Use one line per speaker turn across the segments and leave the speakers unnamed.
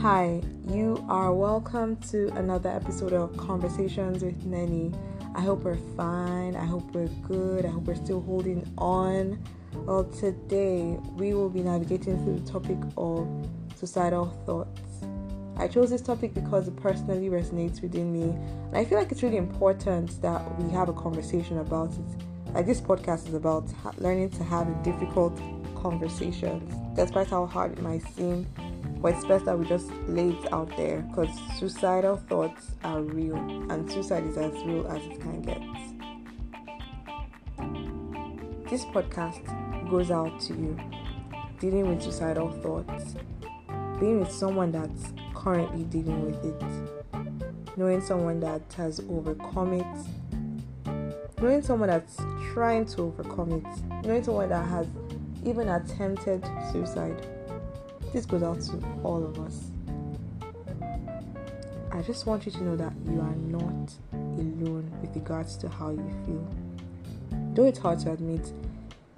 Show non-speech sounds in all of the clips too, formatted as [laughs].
Hi, you are welcome to another episode of Conversations with Nenny. I hope we're fine. I hope we're good. I hope we're still holding on. Well, today we will be navigating through the topic of suicidal thoughts. I chose this topic because it personally resonates within me, and I feel like it's really important that we have a conversation about it. Like this podcast is about learning to have difficult conversations, despite how hard it might seem. But it's best that we just lay it out there because suicidal thoughts are real, and suicide is as real as it can get. This podcast goes out to you dealing with suicidal thoughts, being with someone that's currently dealing with it, knowing someone that has overcome it, knowing someone that's trying to overcome it, knowing someone that has even attempted suicide. This goes out to all of us. I just want you to know that you are not alone with regards to how you feel. Though it's hard to admit,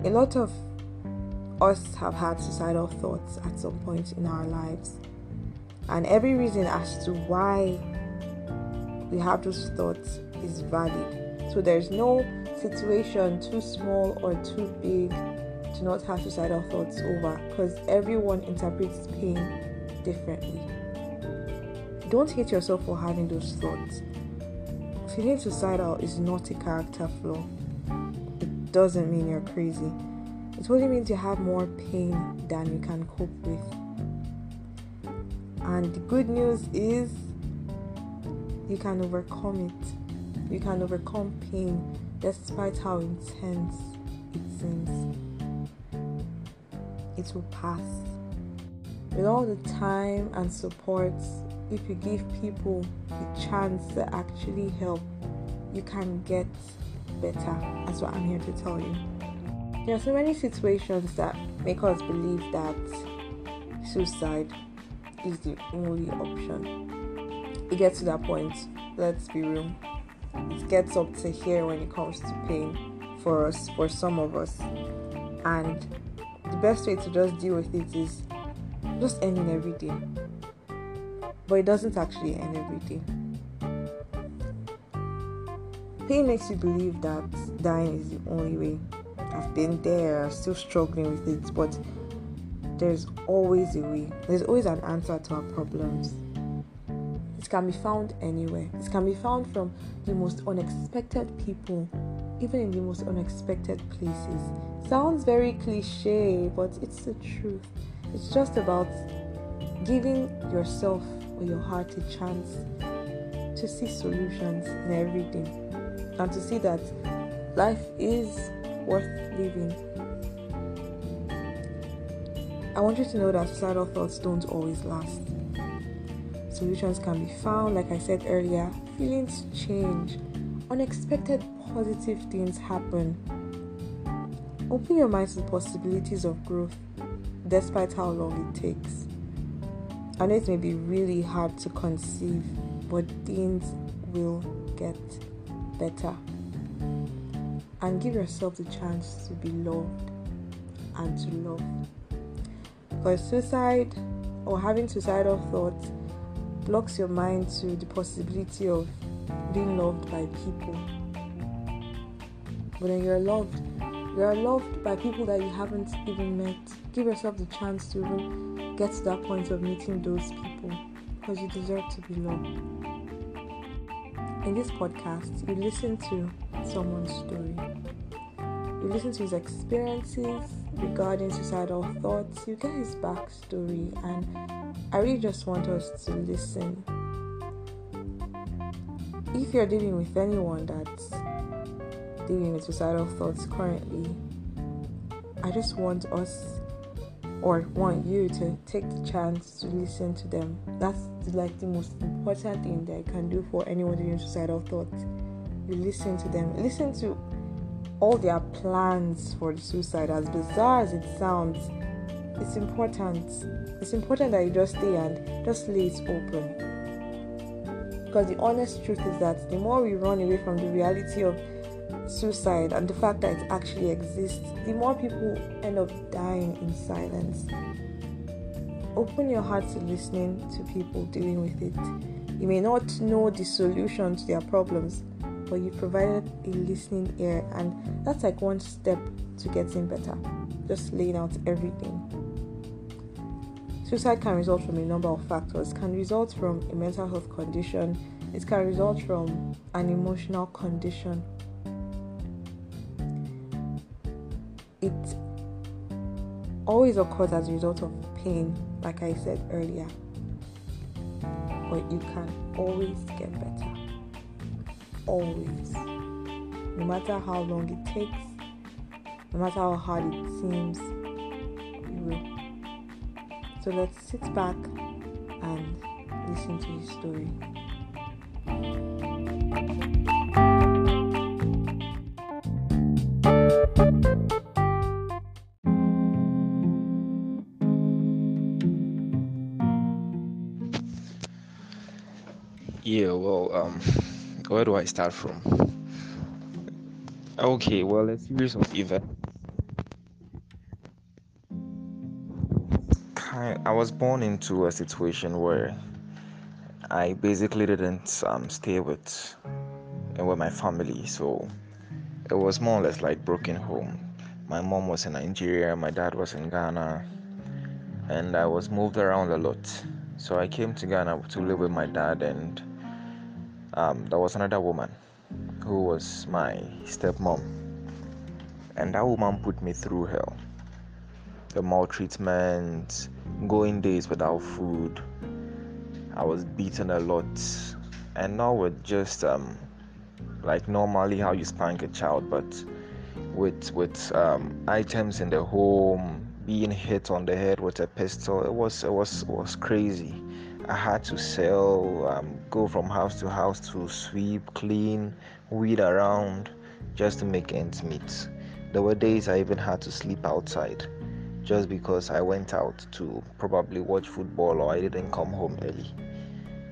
a lot of us have had suicidal thoughts at some point in our lives. And every reason as to why we have those thoughts is valid. So there's no situation too small or too big to not have suicidal thoughts over because everyone interprets pain differently. Don't hate yourself for having those thoughts. Feeling suicidal is not a character flaw. It doesn't mean you're crazy. It only means you have more pain than you can cope with. And the good news is you can overcome it. You can overcome pain despite how intense it seems it will pass. With all the time and support, if you give people the chance to actually help, you can get better. That's what I'm here to tell you. There are so many situations that make us believe that suicide is the only option. It gets to that point, let's be real. It gets up to here when it comes to pain for us, for some of us. And best way to just deal with it is just ending every day. But it doesn't actually end every day. Pain makes you believe that dying is the only way. I've been there, still struggling with it, but there's always a way. There's always an answer to our problems. It can be found anywhere. It can be found from the most unexpected people even in the most unexpected places. Sounds very cliche, but it's the truth. It's just about giving yourself or your heart a chance to see solutions in everything and to see that life is worth living. I want you to know that suicidal thoughts don't always last. Solutions can be found, like I said earlier, feelings change, unexpected positive things happen. Open your mind to the possibilities of growth, despite how long it takes. I know it may be really hard to conceive, but things will get better. And give yourself the chance to be loved and to love. Because suicide or having suicidal thoughts blocks your mind to the possibility of being loved by people but then you're loved. You are loved by people that you haven't even met. Give yourself the chance to even get to that point of meeting those people because you deserve to be loved. In this podcast, you listen to someone's story. You listen to his experiences regarding suicidal thoughts. You get his backstory, and I really just want us to listen. If you're dealing with anyone that's with suicidal thoughts currently, I just want us or want you to take the chance to listen to them. That's like the most important thing that I can do for anyone with suicidal thoughts. You listen to them. Listen to all their plans for the suicide. As bizarre as it sounds, it's important. It's important that you just stay and just lay it open. Because the honest truth is that the more we run away from the reality of suicide and the fact that it actually exists, the more people end up dying in silence. open your heart to listening to people dealing with it. You may not know the solution to their problems, but you provided a listening ear, and that's like one step to getting better. Just laying out everything. Suicide can result from a number of factors. It can result from a mental health condition. It can result from an emotional condition. It always occurs as a result of pain, like I said earlier. But you can always get better. Always. No matter how long it takes, no matter how hard it seems, you will. So let's sit back and listen to his story.
Um, where do I start from? Okay, well, a series of events. I was born into a situation where I basically didn't um, stay with uh, with my family, so it was more or less like broken home. My mom was in Nigeria, my dad was in Ghana, and I was moved around a lot. So I came to Ghana to live with my dad and um, there was another woman who was my stepmom, and that woman put me through hell. The maltreatment, going days without food. I was beaten a lot, and not with just um, like normally how you spank a child, but with with um, items in the home, being hit on the head with a pistol. It was it was it was crazy I had to sell, um, go from house to house to sweep, clean, weed around just to make ends meet. There were days I even had to sleep outside just because I went out to probably watch football or I didn't come home early.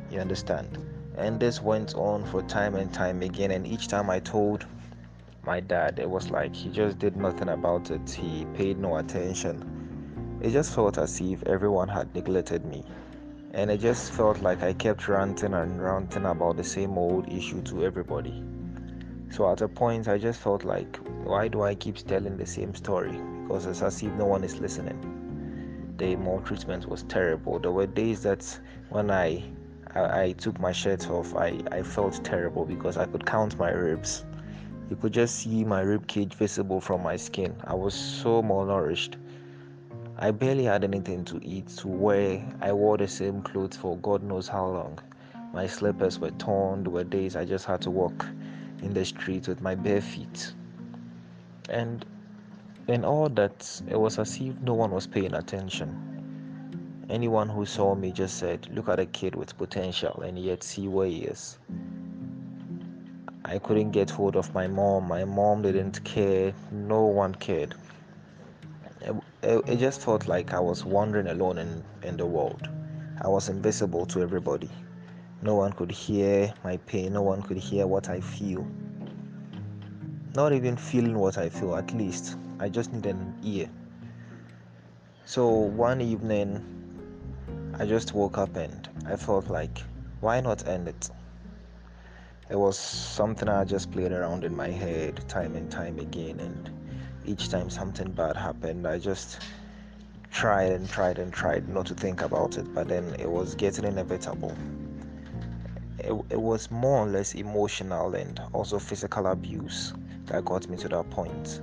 You understand? And this went on for time and time again. And each time I told my dad, it was like he just did nothing about it, he paid no attention. It just felt as if everyone had neglected me and it just felt like I kept ranting and ranting about the same old issue to everybody. So at a point, I just felt like, why do I keep telling the same story? Because it's as if no one is listening. The maltreatment was terrible. There were days that when I I, I took my shirt off, I, I felt terrible because I could count my ribs. You could just see my rib cage visible from my skin. I was so malnourished I barely had anything to eat to wear. I wore the same clothes for God knows how long. My slippers were torn. There were days I just had to walk in the street with my bare feet. And in all that, it was as if no one was paying attention. Anyone who saw me just said, Look at a kid with potential, and yet see where he is. I couldn't get hold of my mom. My mom didn't care. No one cared it, just felt like I was wandering alone in, in the world. I was invisible to everybody. No one could hear my pain, no one could hear what I feel. Not even feeling what I feel, at least. I just need an ear. So one evening, I just woke up and I felt like, why not end it? It was something I just played around in my head time and time again, and each time something bad happened, I just tried and tried and tried not to think about it, but then it was getting inevitable. It, it was more or less emotional and also physical abuse that got me to that point.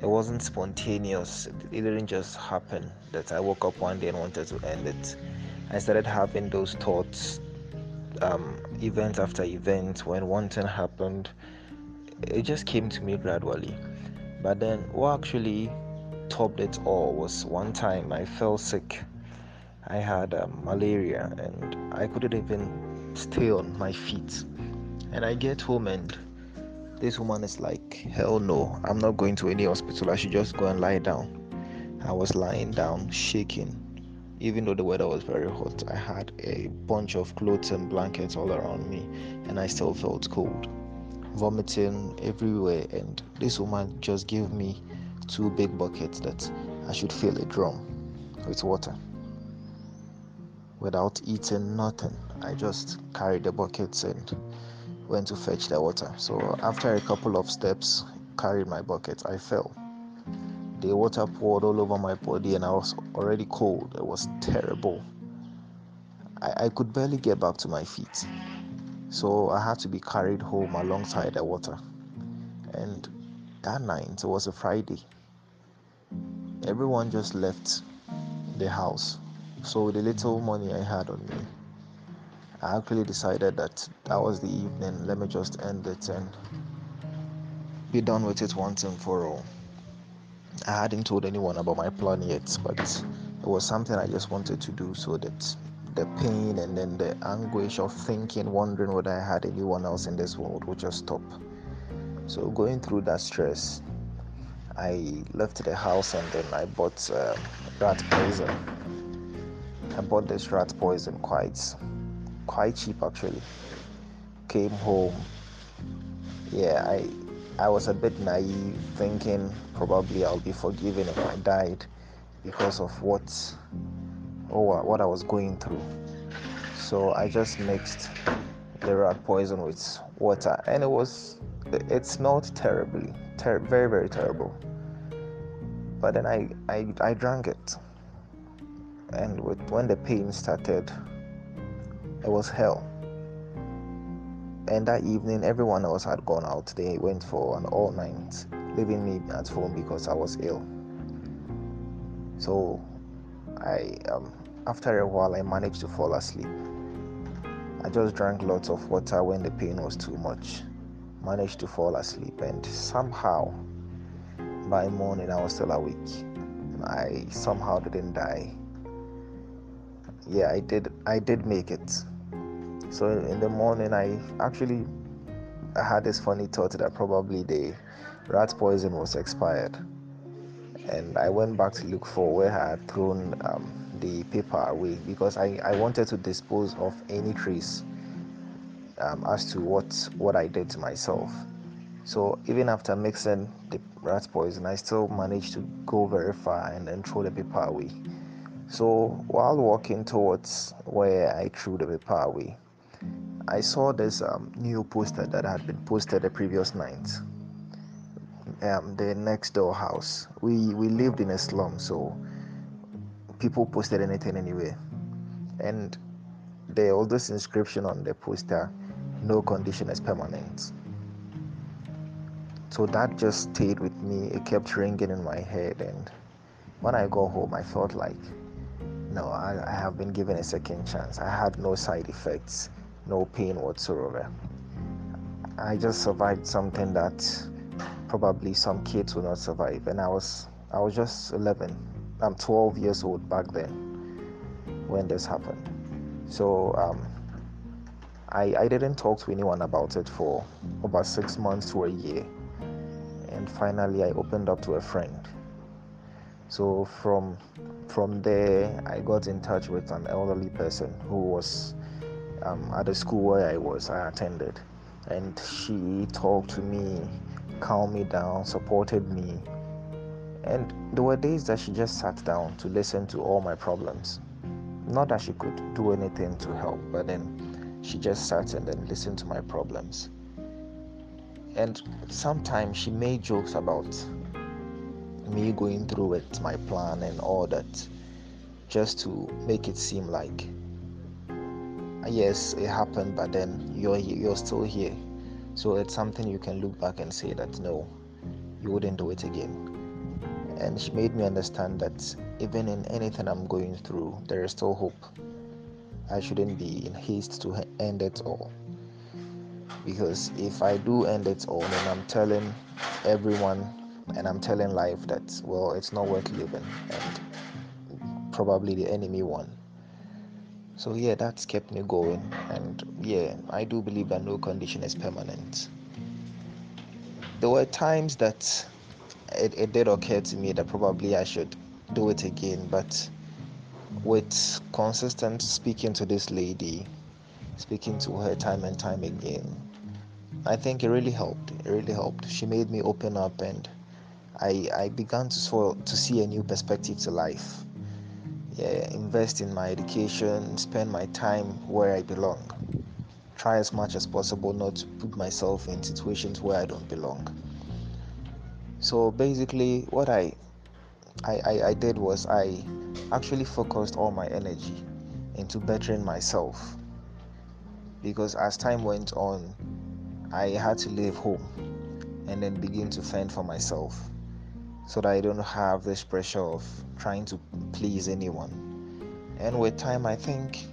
It wasn't spontaneous, it didn't just happen that I woke up one day and wanted to end it. I started having those thoughts um, event after event when one thing happened. It just came to me gradually but then, what actually topped it all was one time I fell sick. I had um, malaria and I couldn't even stay on my feet. And I get home and this woman is like, Hell no, I'm not going to any hospital. I should just go and lie down. I was lying down, shaking. Even though the weather was very hot, I had a bunch of clothes and blankets all around me, and I still felt cold vomiting everywhere and this woman just gave me two big buckets that I should fill a drum with water. without eating nothing. I just carried the buckets and went to fetch the water. So after a couple of steps, carried my bucket, I fell. The water poured all over my body and I was already cold. It was terrible. I, I could barely get back to my feet. So I had to be carried home alongside the water. And that night, it was a Friday. Everyone just left the house. So with the little money I had on me, I actually decided that that was the evening. Let me just end it and be done with it once and for all. I hadn't told anyone about my plan yet, but it was something I just wanted to do so that the pain and then the anguish of thinking, wondering whether I had anyone else in this world would just stop. So, going through that stress, I left the house and then I bought uh, rat poison. I bought this rat poison quite, quite cheap actually. Came home. Yeah, I, I was a bit naive, thinking probably I'll be forgiven if I died because of what or what I was going through. So I just mixed the rat poison with water, and it was it smelled terribly, ter- very very terrible. But then I, I I drank it, and with, when the pain started, it was hell. And that evening, everyone else had gone out. They went for an all night, leaving me at home because I was ill. So I um, after a while, I managed to fall asleep. I just drank lots of water when the pain was too much. Managed to fall asleep, and somehow, by morning, I was still awake. I somehow didn't die. Yeah, I did. I did make it. So in the morning, I actually I had this funny thought that probably the rat poison was expired, and I went back to look for where I had thrown um, the paper away because I, I wanted to dispose of any trace um, as to what what I did to myself. So even after mixing the rat poison, I still managed to go very far and then throw the paper away. So while walking towards where I threw the paper away, I saw this um, new poster that had been posted the previous night. Um, the next door house. We we lived in a slum, so people posted anything anyway. And the oldest inscription on the poster, no condition is permanent. So that just stayed with me. It kept ringing in my head. And when I got home, I felt like, no, I, I have been given a second chance. I had no side effects, no pain whatsoever. I just survived something that probably some kids will not survive. And I was I was just 11 I'm 12 years old back then when this happened. So um, I, I didn't talk to anyone about it for about six months to a year. And finally, I opened up to a friend. So from from there, I got in touch with an elderly person who was um, at the school where I was. I attended, and she talked to me, calmed me down, supported me, and there were days that she just sat down to listen to all my problems. Not that she could do anything to help, but then she just sat and then listened to my problems. And sometimes she made jokes about me going through with my plan and all that, just to make it seem like, ah, yes, it happened, but then you're you're still here. So it's something you can look back and say that no, you wouldn't do it again and she made me understand that even in anything I'm going through, there is still hope. I shouldn't be in haste to end it all. Because if I do end it all, then I'm telling everyone and I'm telling life that, well, it's not worth living and probably the enemy won. So, yeah, that's kept me going. And yeah, I do believe that no condition is permanent. There were times that it, it did occur to me that probably I should do it again, but with consistent speaking to this lady, speaking to her time and time again, I think it really helped. It really helped. She made me open up and I, I began to, to see a new perspective to life. yeah, invest in my education, spend my time where I belong. Try as much as possible not to put myself in situations where I don't belong. So basically, what I I, I, I did was I actually focused all my energy into bettering myself because as time went on, I had to leave home and then begin to fend for myself so that I don't have this pressure of trying to please anyone. And with time, I think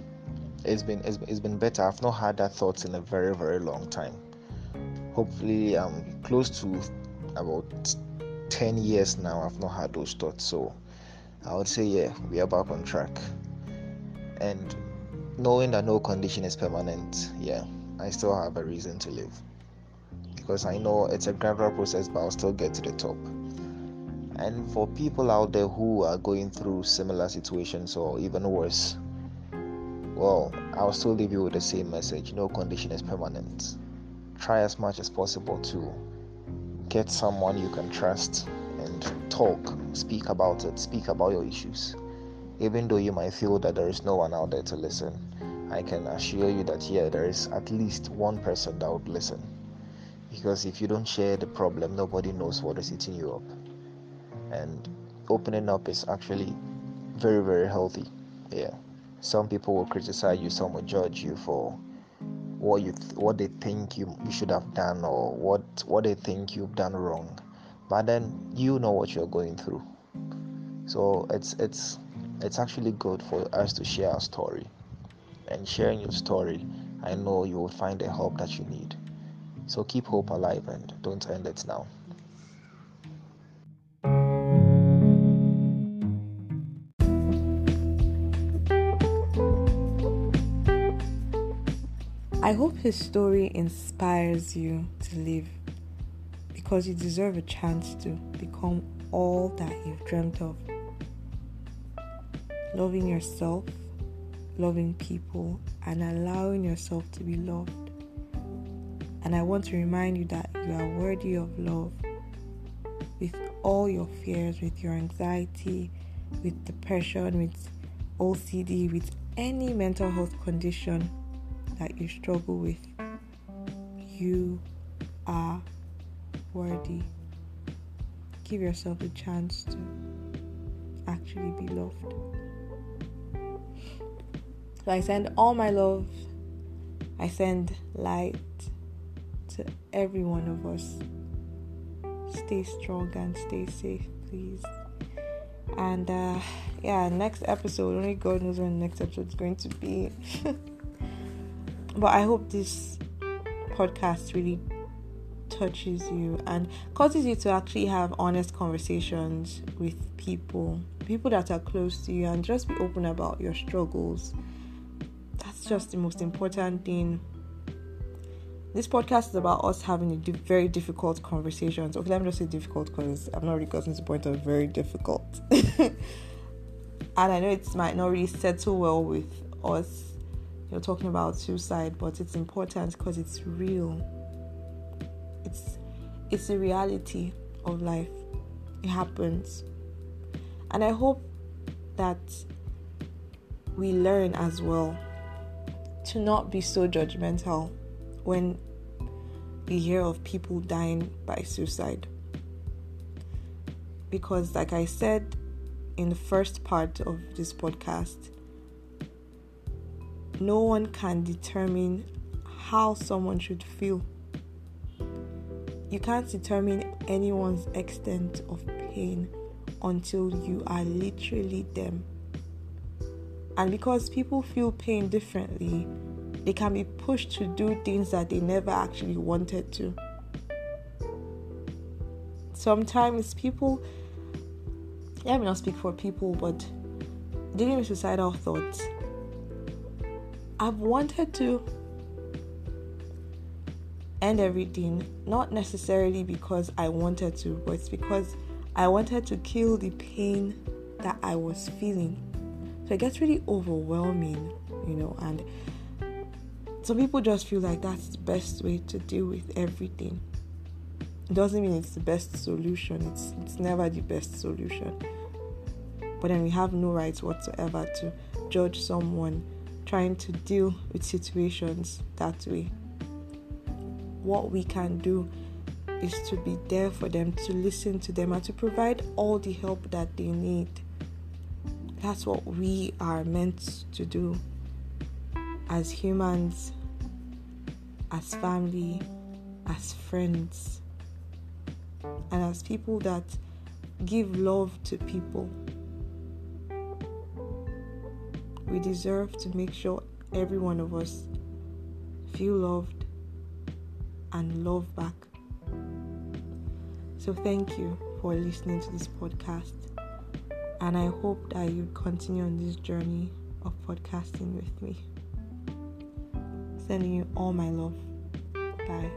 it's been it's, it's been better. I've not had that thought in a very very long time. Hopefully, I'm close to about 10 years now. I've not had those thoughts, so I would say yeah, we are back on track. And knowing that no condition is permanent, yeah, I still have a reason to live because I know it's a gradual process, but I'll still get to the top. And for people out there who are going through similar situations or even worse, well, I'll still leave you with the same message no condition is permanent. Try as much as possible to get someone you can trust and talk, speak about it, speak about your issues. Even though you might feel that there is no one out there to listen, I can assure you that, yeah, there is at least one person that would listen. Because if you don't share the problem, nobody knows what is eating you up and opening up is actually very very healthy yeah some people will criticize you some will judge you for what you th- what they think you, you should have done or what what they think you've done wrong. But then you know what you're going through. So it's it's it's actually good for us to share our story. And sharing your story i know you will find the help that you need. So keep hope alive and don't end it now
I hope his story inspires you to live because you deserve a chance to become all that you've dreamt of. Loving yourself, loving people, and allowing yourself to be loved. And I want to remind you that you are worthy of love with all your fears, with your anxiety, with depression, with OCD, with any mental health condition that you struggle with, you are worthy. Give yourself a chance to actually be loved. So I send all my love, I send light to every one of us. Stay strong and stay safe, please. And uh, yeah, next episode, only God knows when the next episode is going to be. [laughs] but I hope this podcast really touches you and causes you to actually have honest conversations with people, people that are close to you, and just be open about your struggles. That's just the most important thing. This podcast is about us having a very difficult conversations. Okay, let me just say difficult because I've not really gotten to the point of very difficult. [laughs] and I know it might not really settle well with us you're talking about suicide, but it's important because it's real. It's it's a reality of life. It happens. And I hope that we learn as well to not be so judgmental when we hear of people dying by suicide. Because, like I said in the first part of this podcast, no one can determine how someone should feel. You can't determine anyone's extent of pain until you are literally them. And because people feel pain differently, they can be pushed to do things that they never actually wanted to. Sometimes people, let me not speak for people, but dealing with suicidal thoughts I've wanted to end everything, not necessarily because I wanted to, but it's because I wanted to kill the pain that I was feeling. So it gets really overwhelming, you know, and some people just feel like that's the best way to deal with everything. It doesn't mean it's the best solution. It's it's never the best solution. but then we have no rights whatsoever to judge someone trying to deal with situations that way. What we can do is to be there for them, to listen to them, and to provide all the help that they need. That's what we are meant to do as humans, as family, as friends, and as people that give love to people. We deserve to make sure every one of us feel loved and love back. So thank you for listening to this podcast. And I hope that you continue on this journey of podcasting with me. Sending you all my love. Bye.